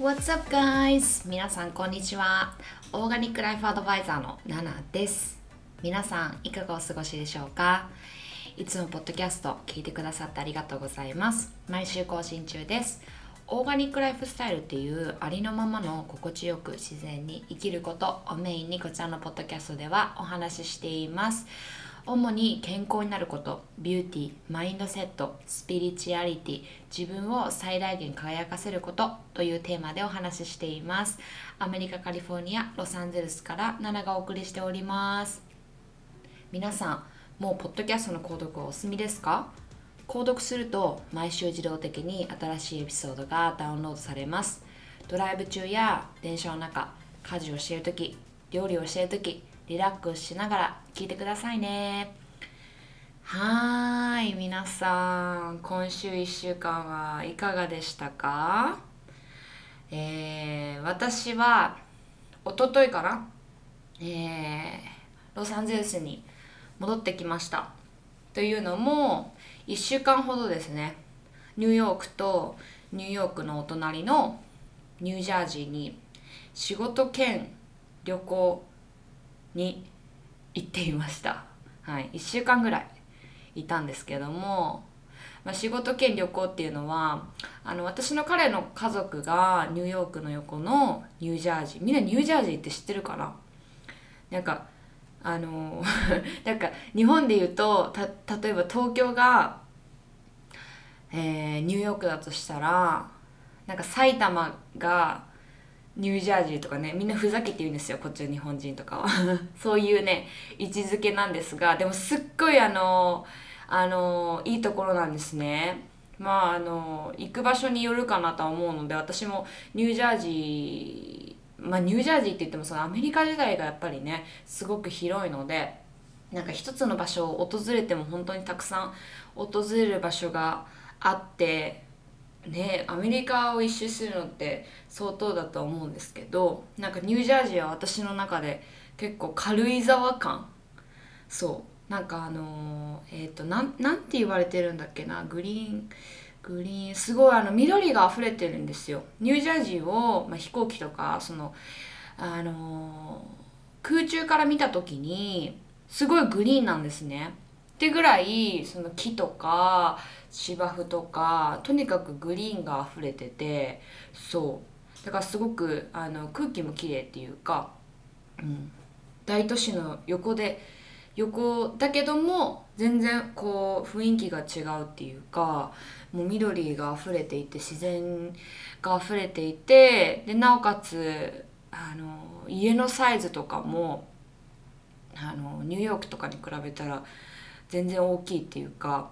What's up guys? 皆さんこんにちは。オーガニックライフアドバイザーのナナです。皆さんいかがお過ごしでしょうか？いつもポッドキャスト聞いてくださってありがとうございます。毎週更新中です。オーガニックライフスタイルっていうありのままの心地よく自然に生きることをメインにこちらのポッドキャストではお話ししています。主に健康になることビューティーマインドセットスピリチュアリティ自分を最大限輝かせることというテーマでお話ししています。アメリカカリフォルニアロサンゼルスからナナがお送りしております。皆さんもうポッドキャストの購読はお済みですか？購読すると毎週自動的に新しいエピソードがダウンロードされます。ドライブ中や電車の中家事をしている時料理をしている時リラックスしながら聞いてくださいね。はーい皆さん今週1週間はいかがでしたか？えー、私は一昨日かな？えー、ロサンゼルスに戻ってきました。というのも1週間ほどですね。ニューヨークとニューヨークのお隣のニュージャージーに仕事兼旅行に行っていました、はい、1週間ぐらいいたんですけども、まあ、仕事兼旅行っていうのはあの私の彼の家族がニューヨークの横のニュージャージーみんなニュージャージーって知ってるかな？なんかあの なんか日本で言うとた例えば東京が、えーニューヨークだとしたらなんか埼玉がニュージャージーとかねみんなふざけて言うんですよこっちの日本人とかは。そういうね位置づけなんですがでもすっごいあのあのいいところなんですね。まああの行く場所によるかなとは思うので私もニュージャージーまあニュージャージーって言ってもそのアメリカ時代がやっぱりねすごく広いのでなんか一つの場所を訪れても本当にたくさん訪れる場所があってねアメリカを一周するのって相当だと思うんですけどなんかニュージャージーは私の中で結構軽井沢感。そう。なんかあのーえっ、となんなんて言われてるんだっけな。グリーングリーンすごいあの緑が溢れてるんですよ。ニュージャージーを、まあ、飛行機とかそのあのー空中から見た時にすごいグリーンなんですね。ってぐらいその木とか芝生とかとにかくグリーンが溢れててそう。だからすごくあの空気も綺麗っていうか、うん、大都市の横で横だけども全然こう雰囲気が違うっていうかもう緑が溢れていて自然が溢れていてでなおかつあの家のサイズとかもあのニューヨークとかに比べたら全然大きいっていうか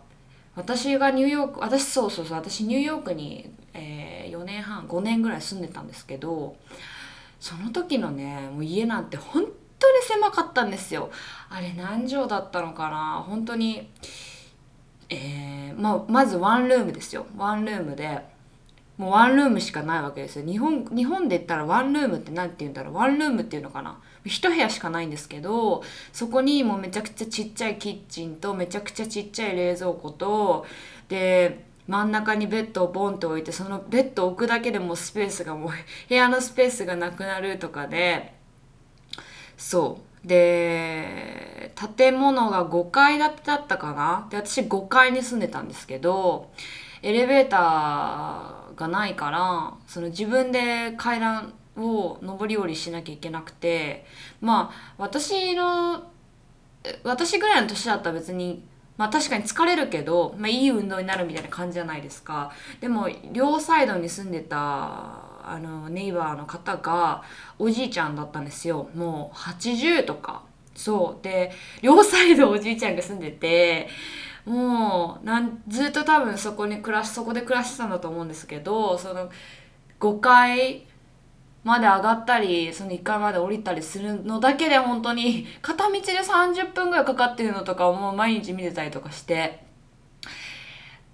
私がニューヨーク私そうそうそう私ニューヨークに、えー4年半5年ぐらい住んでたんですけどその時のねもう家なんて本当に狭かったんですよ。あれ何畳だったのかな？本当にえーまあ、まずワンルームですよ。ワンルームでもうワンルームしかないわけですよ。日本日本で言ったらワンルームって何て言うんだろう。ワンルームっていうのかな。一部屋しかないんですけどそこにもうめちゃくちゃちっちゃいキッチンとめちゃくちゃちっちゃい冷蔵庫とで真ん中にベッドをボンと置いてそのベッドを置くだけでもスペースがもう 部屋のスペースがなくなるとかでそう。で建物が5階建てだったかな。で私5階に住んでたんですけどエレベーターがないからその自分で階段を上り下りしなきゃいけなくてまあ私の私ぐらいの年だったら別にまあ確かに疲れるけど、まあ、いい運動になるみたいな感じじゃないですか。でも両サイドに住んでたあのネイバーの方がおじいちゃんだったんですよ。もう80とか。そう。で両サイドおじいちゃんが住んでてもうなんずっと多分そこに暮らしそこで暮らしてたんだと思うんですけどその5階まで上がったりその1階まで降りたりするのだけで本当に 片道で30分ぐらいかかってるのとかをもう毎日見てたりとかして。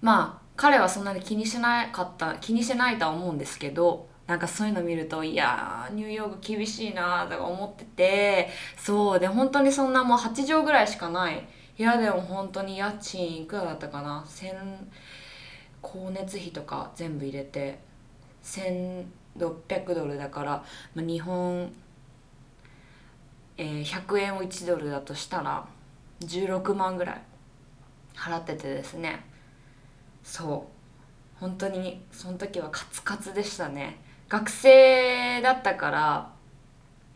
まあ彼はそんなに気にしなかった気にしないとは思うんですけどなんかそういうの見るといやニューヨーク厳しいなーとか思っててそうで本当にそんなもう8畳ぐらいしかない部屋でも本当に家賃いくらだったかな？1光熱費とか全部入れて1600ドルだから、まあ、日本、えー、100円を1ドルだとしたら16万ぐらい払っててですね。そう。本当にその時はカツカツでしたね。学生だったから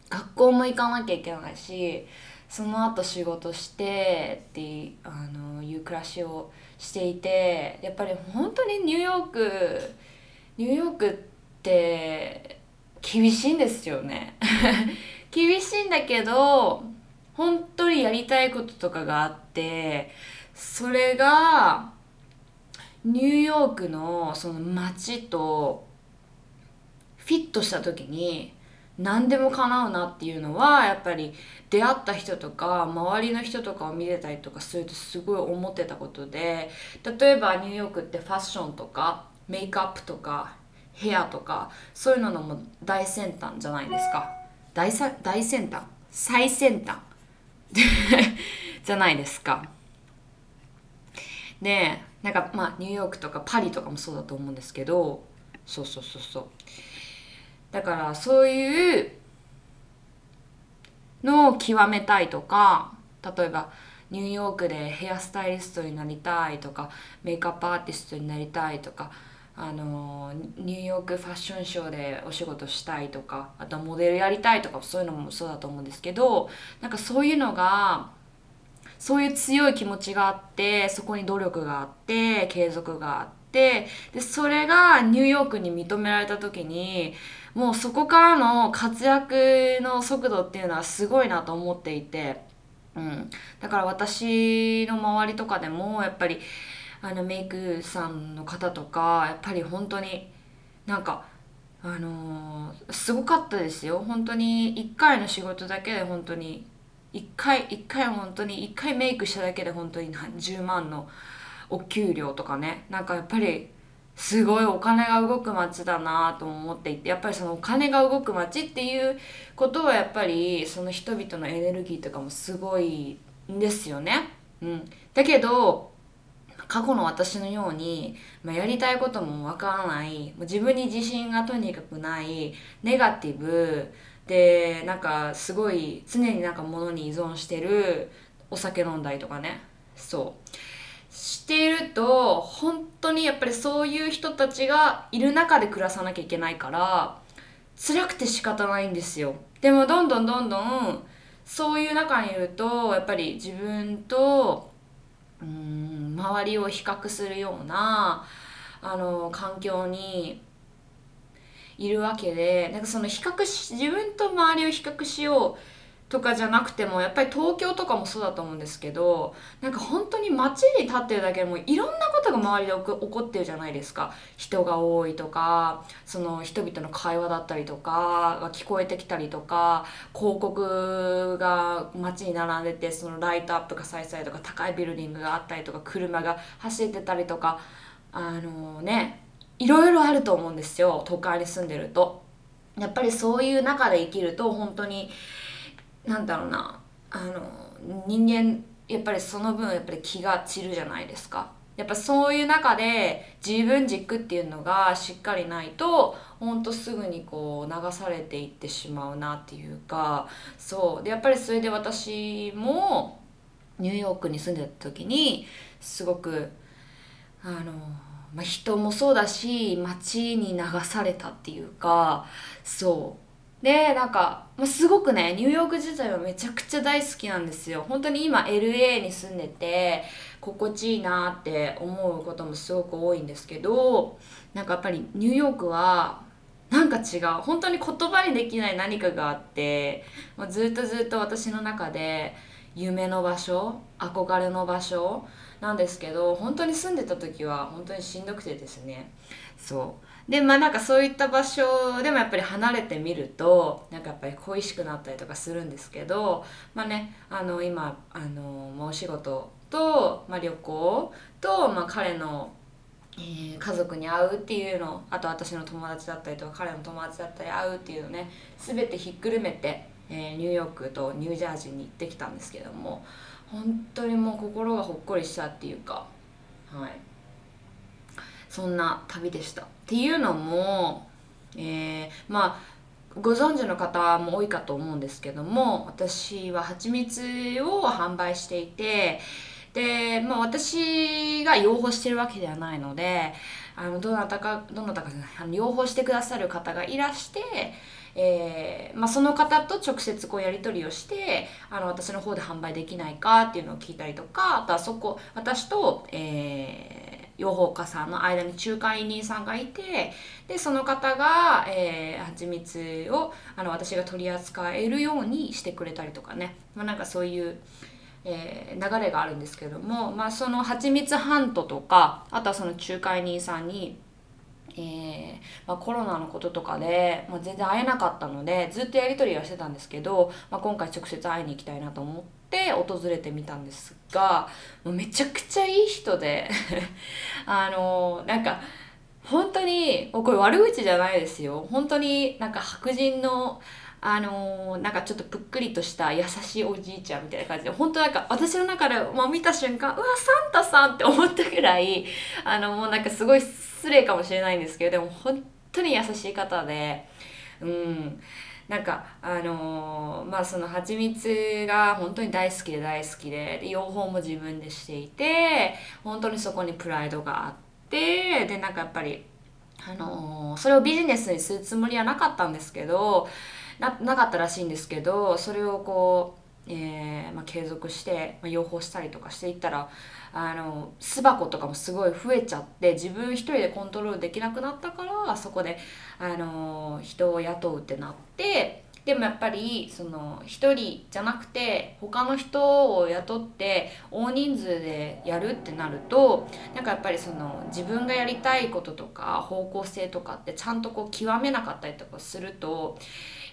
学校も行かなきゃいけないしその後仕事してってあのいう暮らしをしていてやっぱり本当にニューヨークニューヨークって厳しいんですよね。厳しいんだけど本当にやりたいこととかがあってそれがニューヨークのその街とフィットした時に何でも叶うなっていうのはやっぱり出会った人とか周りの人とかを見れたりとかするとすごい思ってたことで例えばニューヨークってファッションとかメイクアップとかヘアとかそういうののも大先端じゃないですか。大さ大先端？最先端？じゃないですか。でなんかまあニューヨークとかパリとかもそうだと思うんですけどそうそうそうそう。だからそういうのを極めたいとか例えばニューヨークでヘアスタイリストになりたいとかメイクアップアーティストになりたいとかあのニューヨークファッションショーでお仕事したいとかあとはモデルやりたいとかそういうのもそうだと思うんですけどなんかそういうのがそういう強い気持ちがあってそこに努力があって継続があってでそれがニューヨークに認められた時にもうそこからの活躍の速度っていうのはすごいなと思っていて、うん、だから私の周りとかでもやっぱりあのメイクさんの方とかやっぱり本当になんかあのー、すごかったですよ。本当に1回の仕事だけで本当に1回1回本当に1回メイクしただけで本当に何十万のお給料とかね。なんかやっぱりすごいお金が動く街だなと思っていてやっぱりそのお金が動く街っていうことはやっぱりその人々のエネルギーとかもすごいんですよね。うん、だけど過去の私のように、まあ、やりたいこともわからない。自分に自信がとにかくない。ネガティブ。でなんかすごい常になんか物に依存してるお酒飲んだりとかね。そう。していると本当にやっぱりそういう人たちがいる中で暮らさなきゃいけないから辛くて仕方ないんですよ。でもどんどんどんどんそういう中にいるとやっぱり自分とうん周りを比較するようなあの環境にいるわけでなんかその比較し自分と周りを比較しようとかじゃなくてもやっぱり東京とかもそうだと思うんですけどなんか本当に街に立ってるだけでもいろんなことが周りで起こってるじゃないですか人が多いとかその人々の会話だったりとかが聞こえてきたりとか広告が街に並んでてそのライトアップがされたりとか高いビルディングがあったりとか車が走ってたりとかあのねいろいろあると思うんですよ都会に住んでると。やっぱりそういう中で生きると本当になんだろうな。あの人間やっぱりその分やっぱり気が散るじゃないですか。やっぱそういう中で自分軸っていうのがしっかりないとほんとすぐにこう流されていってしまうなっていうか。そう。でやっぱりそれで私もニューヨークに住んでた時にすごくあの、まあ、人もそうだし街に流されたっていうか。そう。でなんか、まあ、すごくねニューヨーク自体はめちゃくちゃ大好きなんですよ。本当に今 LA に住んでて心地いいなって思うこともすごく多いんですけどなんかやっぱりニューヨークはなんか違う。本当に言葉にできない何かがあって、まあ、ずっとずっと私の中で夢の場所憧れの場所なんですけど本当に住んでた時は本当にしんどくてですね。そう。でまあなんかそういった場所でもやっぱり離れてみるとなんかやっぱり恋しくなったりとかするんですけどまあねあの今あの、お仕事と、まあ、旅行と、まあ、彼のえー、家族に会うっていうのあと私の友達だったりとか彼の友達だったり会うっていうのね全てひっくるめて、えー、ニューヨークとニュージャージーに行ってきたんですけども本当にもう心がほっこりしたっていうかはい。そんな旅でした。っていうのもえー、まあご存知の方も多いかと思うんですけども私は蜂蜜を販売していてで、まあ、私が養蜂してるわけではないのであのどなたかどなたかじゃないあの養蜂してくださる方がいらしてえーまあ、その方と直接こうやり取りをしてあの私の方で販売できないかっていうのを聞いたりとかあとはそこ私と、えー、養蜂家さんの間に仲介人さんがいてでその方が、えー、蜂蜜をあの私が取り扱えるようにしてくれたりとかね、まあ、なんかそういう。えー、流れがあるんですけども、まあ、その蜂蜜ハントとかあとはその仲介人さんにえー、まあ、コロナのこととかで、まあ、全然会えなかったのでずっとやり取りはしてたんですけど、まあ、今回直接会いに行きたいなと思って訪れてみたんですがもうめちゃくちゃいい人で あのなんか本当にこれ悪口じゃないですよ。本当になんか白人のあのー、なんかちょっとぷっくりとした優しいおじいちゃんみたいな感じで本当なんか私の中で、まあ、見た瞬間うわサンタさんって思ったぐらいあのもうなんかすごい失礼かもしれないんですけどでも本当に優しい方でうん。なんかあのー、まあその蜂蜜が本当に大好きで大好きでで養蜂も自分でしていて本当にそこにプライドがあってでなんかやっぱりあのー、それをビジネスにするつもりはなかったんですけどななかったらしいんですけどそれをこう、えーまあ、継続して、まあ、養蜂したりとかしていったらあの巣箱とかもすごい増えちゃって自分一人でコントロールできなくなったからそこであの人を雇うってなってでもやっぱりその1人じゃなくて他の人を雇って大人数でやるってなるとなんかやっぱりその自分がやりたいこととか方向性とかってちゃんとこう極めなかったりとかすると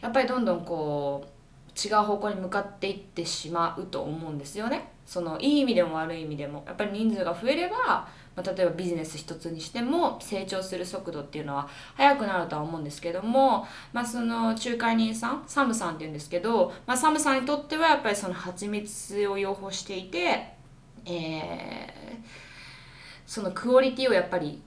やっぱりどんどんこう違う方向に向かっていってしまうと思うんですよね。そのいい意味でも悪い意味でもやっぱり人数が増えれば、まあ、例えばビジネス一つにしても成長する速度っていうのは速くなるとは思うんですけども、まあ、その仲介人さんサムさんっていうんですけど、まあ、サムさんにとってはやっぱりその蜂蜜を養蜂していて、えー、そのクオリティをやっぱり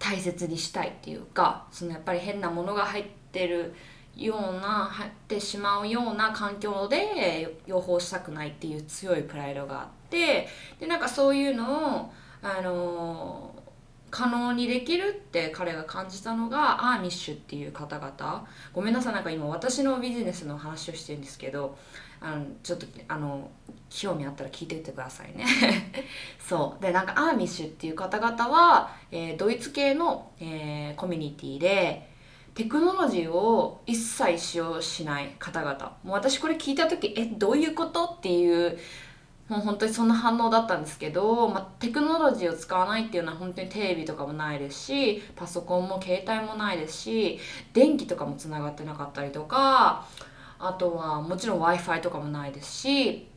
大切にしたいっていうかそのやっぱり変なものが入ってるような入ってしまうような環境で養蜂したくないっていう強いプライドがあってでなんかそういうのをあの可能にできるって彼が感じたのがアーミッシュっていう方々。ごめんなさいなんか今私のビジネスの話をしてるんですけどあのちょっとあの興味あったら聞いてってくださいね。そう。でなんかアーミッシュっていう方々は、えー、ドイツ系の、えー、コミュニティでテクノロジーを一切使用しない方々。もう私これ聞いた時えどういうこと？っていうもう本当にそんな反応だったんですけど、まあ、テクノロジーを使わないっていうのは本当にテレビとかもないですしパソコンも携帯もないですし電気とかもつながってなかったりとかあとはもちろん w i f i とかもないですし、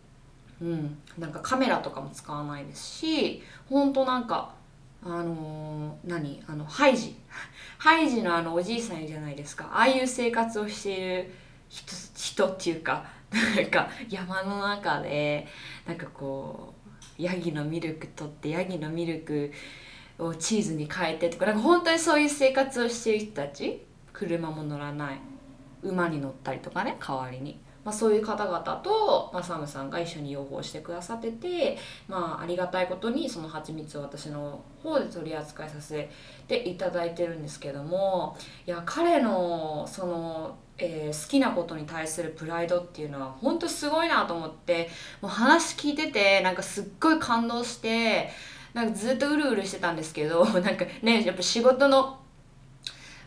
うん、なんかカメラとかも使わないですし本当なんかあのー、何？あのハイジ。ハイジのあのおじいさんいるじゃないですか。ああいう生活をしている人人っていうか なんか山の中でなんかこうヤギのミルク取ってヤギのミルクをチーズに変えてとかなんか本当にそういう生活をしている人たち。車も乗らない。馬に乗ったりとかね代わりに。まあ、そういう方々と、まあ、サムさんが一緒に養蜂してくださってて、まあ、ありがたいことにその蜂蜜を私の方で取り扱いさせていただいてるんですけどもいや彼のその、えー、好きなことに対するプライドっていうのは本当すごいなと思ってもう話聞いててなんかすっごい感動してなんかずっとうるうるしてたんですけど なんかねやっぱ仕事の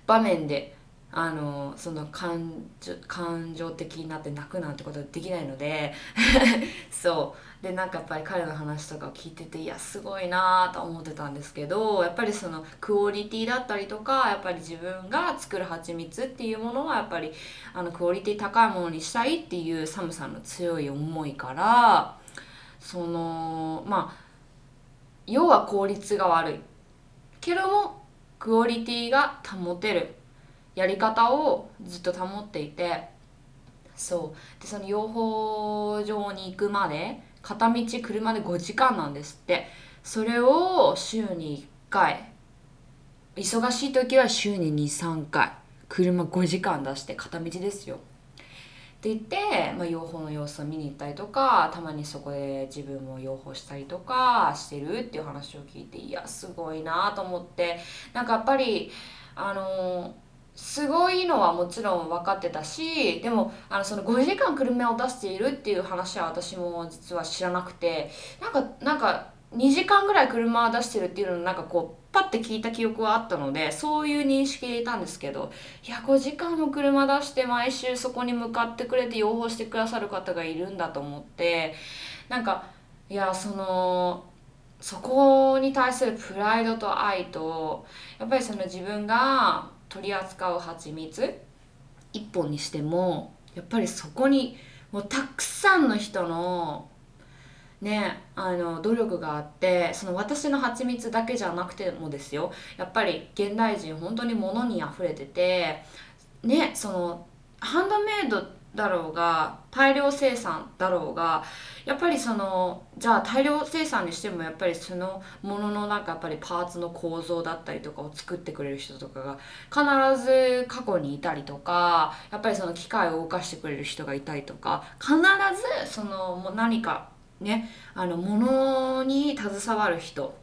場面であのその感情感情的になって泣くなんてことはできないので そう。でなんかやっぱり彼の話とかを聞いてていやすごいなと思ってたんですけどやっぱりそのクオリティだったりとかやっぱり自分が作る蜂蜜っていうものはやっぱりあのクオリティ高いものにしたいっていうサムさんの強い思いからそのまあ要は効率が悪い。けどもクオリティが保てる。やり方をずっと保っていてそう。でその養蜂場に行くまで片道車で5時間なんですって。それを週に1回。忙しい時は週に23回。車5時間出して片道ですよ。って言って、まあ、養蜂の様子を見に行ったりとかたまにそこで自分も養蜂したりとかしてるっていう話を聞いていやすごいなと思って。なんかやっぱりあのすごいのはもちろん分かってたしでもあのその5時間車を出しているっていう話は私も実は知らなくてなんかなんか2時間ぐらい車を出してるっていうのをなんかこうパッて聞いた記憶はあったのでそういう認識でいたんですけどいや5時間も車出して毎週そこに向かってくれて養蜂してくださる方がいるんだと思ってなんかいやそのそこに対するプライドと愛とやっぱりその自分が取り扱う蜂蜜？一本にしてもやっぱりそこにもうたくさんの人のねあの努力があってその私の蜂蜜だけじゃなくてもですよ。やっぱり現代人本当に物に溢れててねそのハンドメイドだろうが大量生産だろうがやっぱりそのじゃあ大量生産にしてもやっぱりそのもののなんかやっぱりパーツの構造だったりとかを作ってくれる人とかが必ず過去にいたりとかやっぱりその機械を動かしてくれる人がいたりとか必ずその何かねあの物に携わる人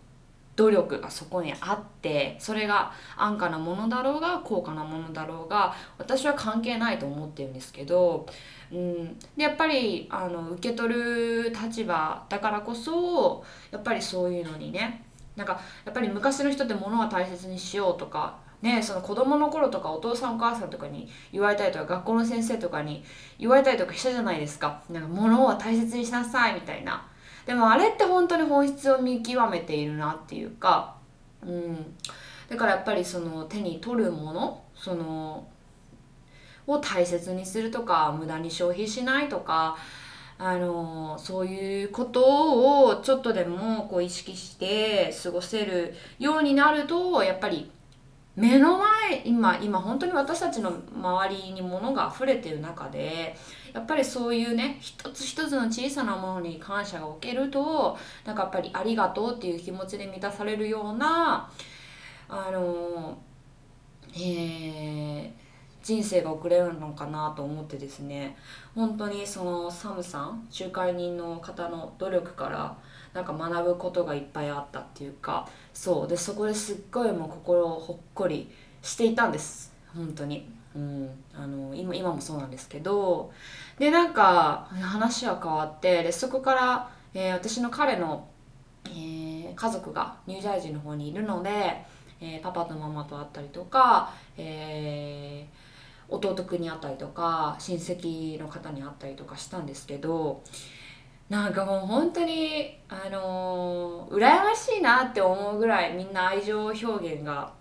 努力がそこにあってそれが安価なものだろうが高価なものだろうが私は関係ないと思ってるんですけど、うん、でやっぱりあの受け取る立場だからこそやっぱりそういうのにねなんかやっぱり昔の人って物は大切にしようとかね、その子供の頃とかお父さんお母さんとかに言われたりとか学校の先生とかに言われたりとかしたじゃないですか。なんか物は大切にしなさいみたいな。でもあれって本当に本質を見極めているなっていうかうん。だからやっぱりその手に取るものそのを大切にするとか無駄に消費しないとかあのそういうことをちょっとでもこう意識して過ごせるようになるとやっぱり目の前今今本当に私たちの周りに物が溢れてる中でやっぱりそういうね一つ一つの小さなものに感謝が置けるとなんかやっぱりありがとうっていう気持ちで満たされるようなあのえー、人生が送れるのかなと思ってですね。本当にそのサムさん仲介人の方の努力からなんか学ぶことがいっぱいあったっていうかそう。でそこですっごいもう心をほっこりしていたんです。本当に。うん、あの今今もそうなんですけどでなんか話は変わってでそこから、えー、私の彼の、えー、家族がニュージャージーの方にいるので、えー、パパとママと会ったりとか、え弟くんに会ったりとか親戚の方に会ったりとかしたんですけどなんかもう本当にあのー、羨ましいなって思うぐらいみんな愛情表現が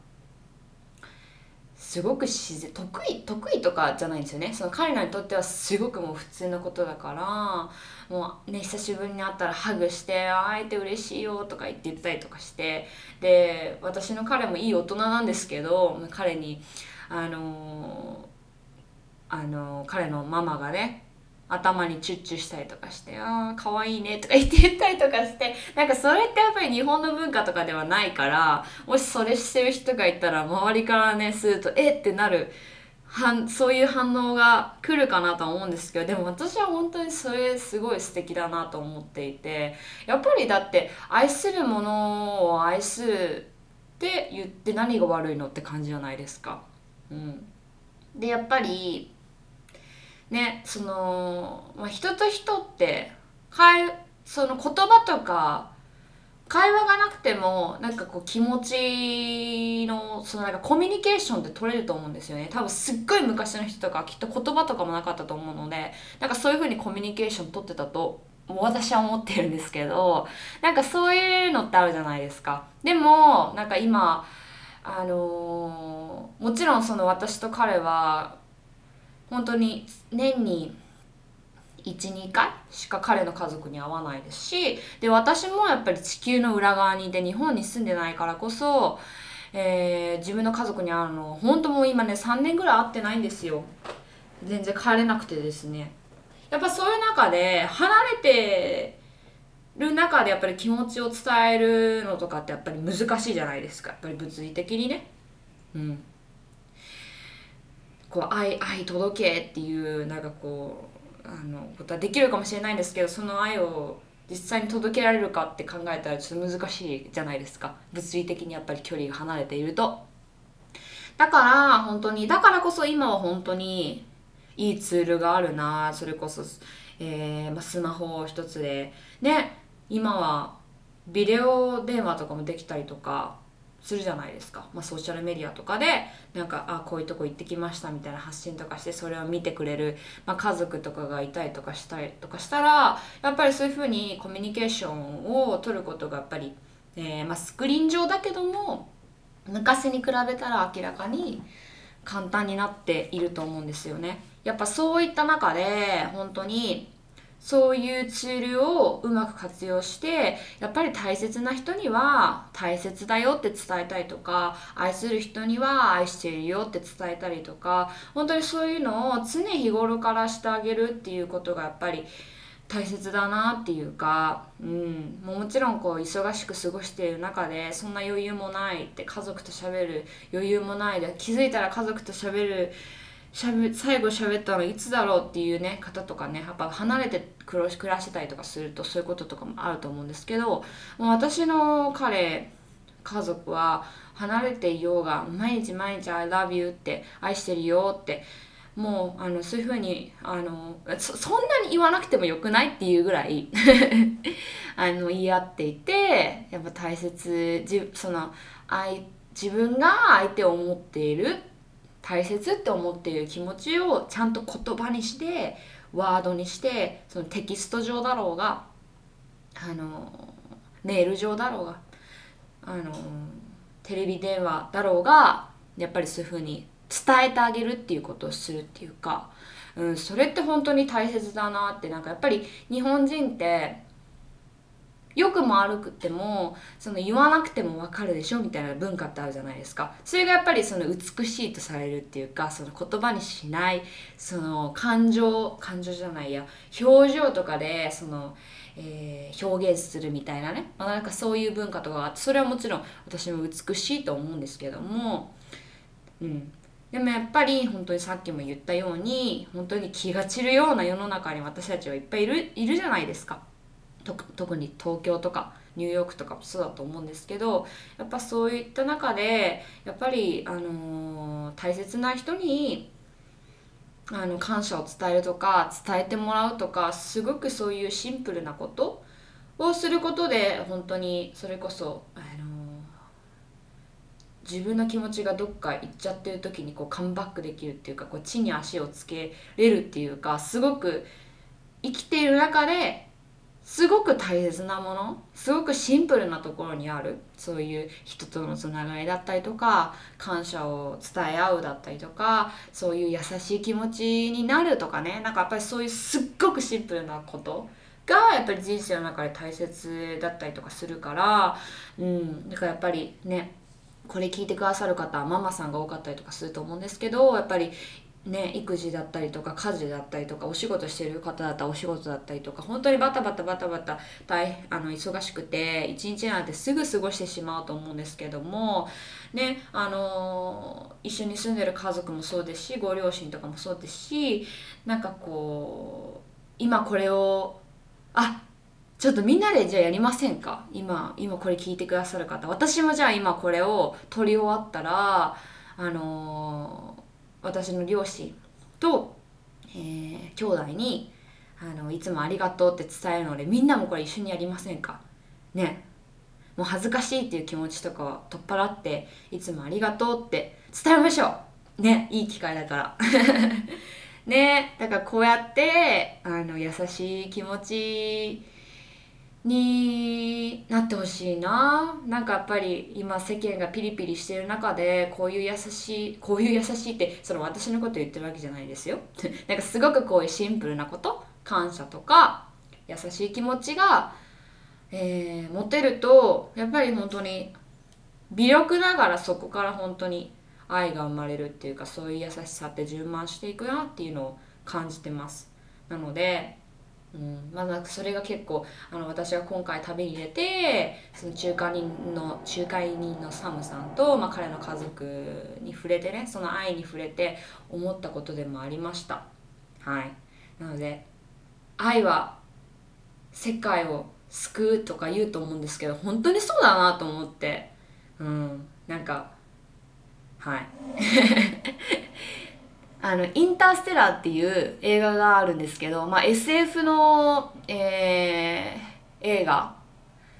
すごく自然得意得意とかじゃないんですよね。その彼らにとってはすごくもう普通のことだからもうね久しぶりに会ったらハグして「会えて嬉しいよ」とか言って言ったりとかしてで私の彼もいい大人なんですけど彼にあの、あの、彼のママがね頭にチュッチュしたりとかして「ああかわいいね」とか言って言ったりとかしてなんかそれってやっぱり日本の文化とかではないからもしそれしてる人がいたら周りからねすると「えっ!」ってなるはそういう反応が来るかなとは思うんですけどでも私は本当にそれすごい素敵だなと思っていてやっぱりだって愛するものを愛するって言って何が悪いのって感じじゃないですか。うん、でやっぱりねその、まあ、人と人って会その言葉とか会話がなくてもなんかこう気持ちのそのなんかコミュニケーションって取れると思うんですよね。多分すっごい昔の人とかきっと言葉とかもなかったと思うのでなんかそういう風にコミュニケーション取ってたと私は思ってるんですけどなんかそういうのってあるじゃないですか。でもなんか今あのー、もちろんその私と彼は本当に年に12回しか彼の家族に会わないですしで私もやっぱり地球の裏側にいて日本に住んでないからこそ、えー、自分の家族に会うの本当もう今ね3年ぐらい会ってないんですよ。全然帰れなくてですね。やっぱそういう中で離れてる中でやっぱり気持ちを伝えるのとかってやっぱり難しいじゃないですか。やっぱり物理的にね。うん。こう愛愛届けっていうなんかこうあのことはできるかもしれないんですけどその愛を実際に届けられるかって考えたらちょっと難しいじゃないですか。物理的にやっぱり距離が離れていると。だから本当にだからこそ今は本当にいいツールがあるな。それこそ、えーま、スマホ一つで。ね今はビデオ電話とかもできたりとか。するじゃないですか、まあ、ソーシャルメディアとかでなんかあこういうとこ行ってきましたみたいな発信とかしてそれを見てくれる、まあ、家族とかがいたりとかしたりとかしたらやっぱりそういうふうにコミュニケーションを取ることがやっぱり、えーまあ、スクリーン上だけども昔に比べたら明らかに簡単になっていると思うんですよね。やっぱそういった中で本当にそういうツールをうまく活用してやっぱり大切な人には大切だよって伝えたりとか愛する人には愛しているよって伝えたりとか本当にそういうのを常日頃からしてあげるっていうことがやっぱり大切だなっていうか、うん、もちろんこう忙しく過ごしている中でそんな余裕もないって家族と喋る余裕もないで気づいたら家族と喋るしゃべ最後喋ったのいつだろうっていうね方とかねやっぱ離れて暮らしてたりとかするとそういうこととかもあると思うんですけどもう私の彼家族は離れていようが毎日毎日「I love you」って「愛してるよ」ってもうあのそういうふうにあのそそんなに言わなくてもよくないっていうぐらい あの言い合っていてやっぱ大切じその愛自分が相手を思っている大切って思っている気持ちをちゃんと言葉にしてワードにしてそのテキスト上だろうがあのメール上だろうがあのテレビ電話だろうがやっぱりそういうふうに伝えてあげるっていうことをするっていうか、うん、それって本当に大切だなってなんかやっぱり日本人って良くも悪くてもその言わなくても分かるでしょみたいな文化ってあるじゃないですか。それがやっぱりその美しいとされるっていうかその言葉にしないその感情感情じゃないや表情とかでその、えー、表現するみたいなね、まあ、なんかそういう文化とかがあってそれはもちろん私も美しいと思うんですけどもうん。でもやっぱり本当にさっきも言ったように本当に気が散るような世の中に私たちはいっぱいいるいるじゃないですか。特に東京とかニューヨークとかもそうだと思うんですけどやっぱそういった中でやっぱり、あのー、大切な人にあの感謝を伝えるとか伝えてもらうとかすごくそういうシンプルなことをすることで本当にそれこそ、あのー、自分の気持ちがどっか行っちゃってる時にこうカムバックできるっていうかこう地に足をつけれるっていうかすごく生きている中ですごく大切なものすごくシンプルなところにある。そういう人とのつながりだったりとか感謝を伝え合うだったりとかそういう優しい気持ちになるとかね。なんかやっぱりそういうすっごくシンプルなことがやっぱり人生の中で大切だったりとかするからうん。だからやっぱりねこれ聞いてくださる方ママさんが多かったりとかすると思うんですけどやっぱりね、育児だったりとか家事だったりとかお仕事してる方だったらお仕事だったりとか本当にバタバタバタバタ大あの忙しくて一日なんてすぐ過ごしてしまうと思うんですけども、ねあの、一緒に住んでる家族もそうですしご両親とかもそうですしなんかこう今これをあちょっとみんなでじゃあやりませんか？今今これ聞いてくださる方。私もじゃあ今これを撮り終わったらあの私の両親と、えー、兄弟にあのいつもありがとうって伝えるのでみんなもこれ一緒にやりませんか？ね。もう恥ずかしいっていう気持ちとかは取っ払っていつもありがとうって伝えましょう。ね。いい機会だから。ね。だからこうやってあの優しい気持ちになってほしいな。なんかやっぱり今世間がピリピリしてる中でこういう優しいこういう優しいってその私のこと言ってるわけじゃないですよ。なんかすごくこういうシンプルなこと感謝とか優しい気持ちが、えー、持てるとやっぱり本当に微力ながらそこから本当に愛が生まれるっていうかそういう優しさって充満していくなっていうのを感じてます。なのでうん。まあ、なんかそれが結構あの私が今回旅に出てその仲介人の仲介人のサムさんと、まあ、彼の家族に触れてねその愛に触れて思ったことでもありました。はい。なので愛は世界を救うとか言うと思うんですけど本当にそうだなと思って。うん。なんかはい。あの、インターステラーっていう映画があるんですけど、まあ、SF の、えー、映画、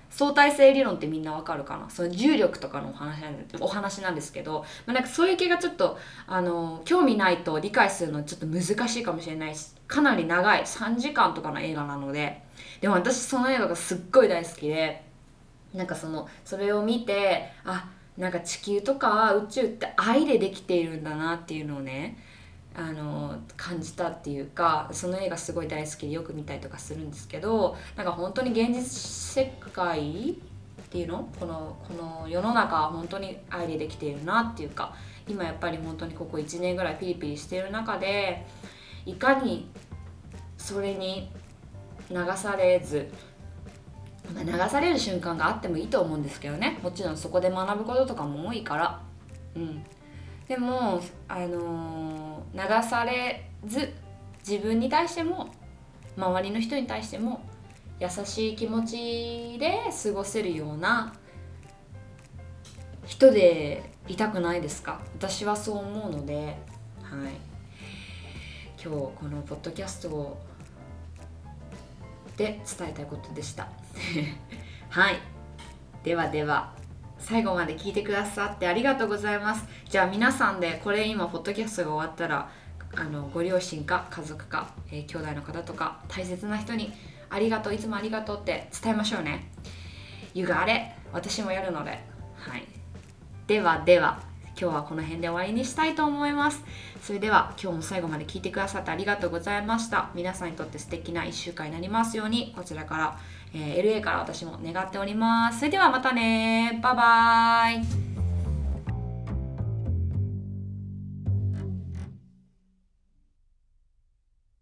相対性理論ってみんなわかるかな？その重力とかのお話なんお話なんですけど、まあ、なんかそういう系がちょっと、あの、興味ないと理解するのちょっと難しいかもしれないし、かなり長い、3時間とかの映画なので、でも私その映画がすっごい大好きで、なんかその、それを見て、あ、なんか地球とか宇宙って愛でできているんだなっていうのをね、あの感じたっていうかその映画すごい大好きでよく見たりとかするんですけどなんか本当に現実世界っていうの？このこの世の中は本当に愛でできているなっていうか今やっぱり本当にここ1年ぐらいピリピリしている中でいかにそれに流されず流される瞬間があってもいいと思うんですけどね。もちろんそこで学ぶこととかも多いから。うん。でもあの、流されず自分に対しても周りの人に対しても優しい気持ちで過ごせるような人でいたくないですか？私はそう思うので、はい、今日このポッドキャストで伝えたいことでした。はい。ではでは。最後まで聞いてくださってありがとうございます。じゃあ皆さんでこれ今ポッドキャストが終わったらあのご両親か家族か、えー、兄弟の方とか大切な人にありがとういつもありがとうって伝えましょうね。You got it 私もやるので。はい。ではでは今日はこの辺で終わりにしたいと思います。それでは今日も最後まで聞いてくださってありがとうございました。皆さんにとって素敵な1週間になりますようにこちらからえー、LA から私も願っております。それではまたねバイバーイ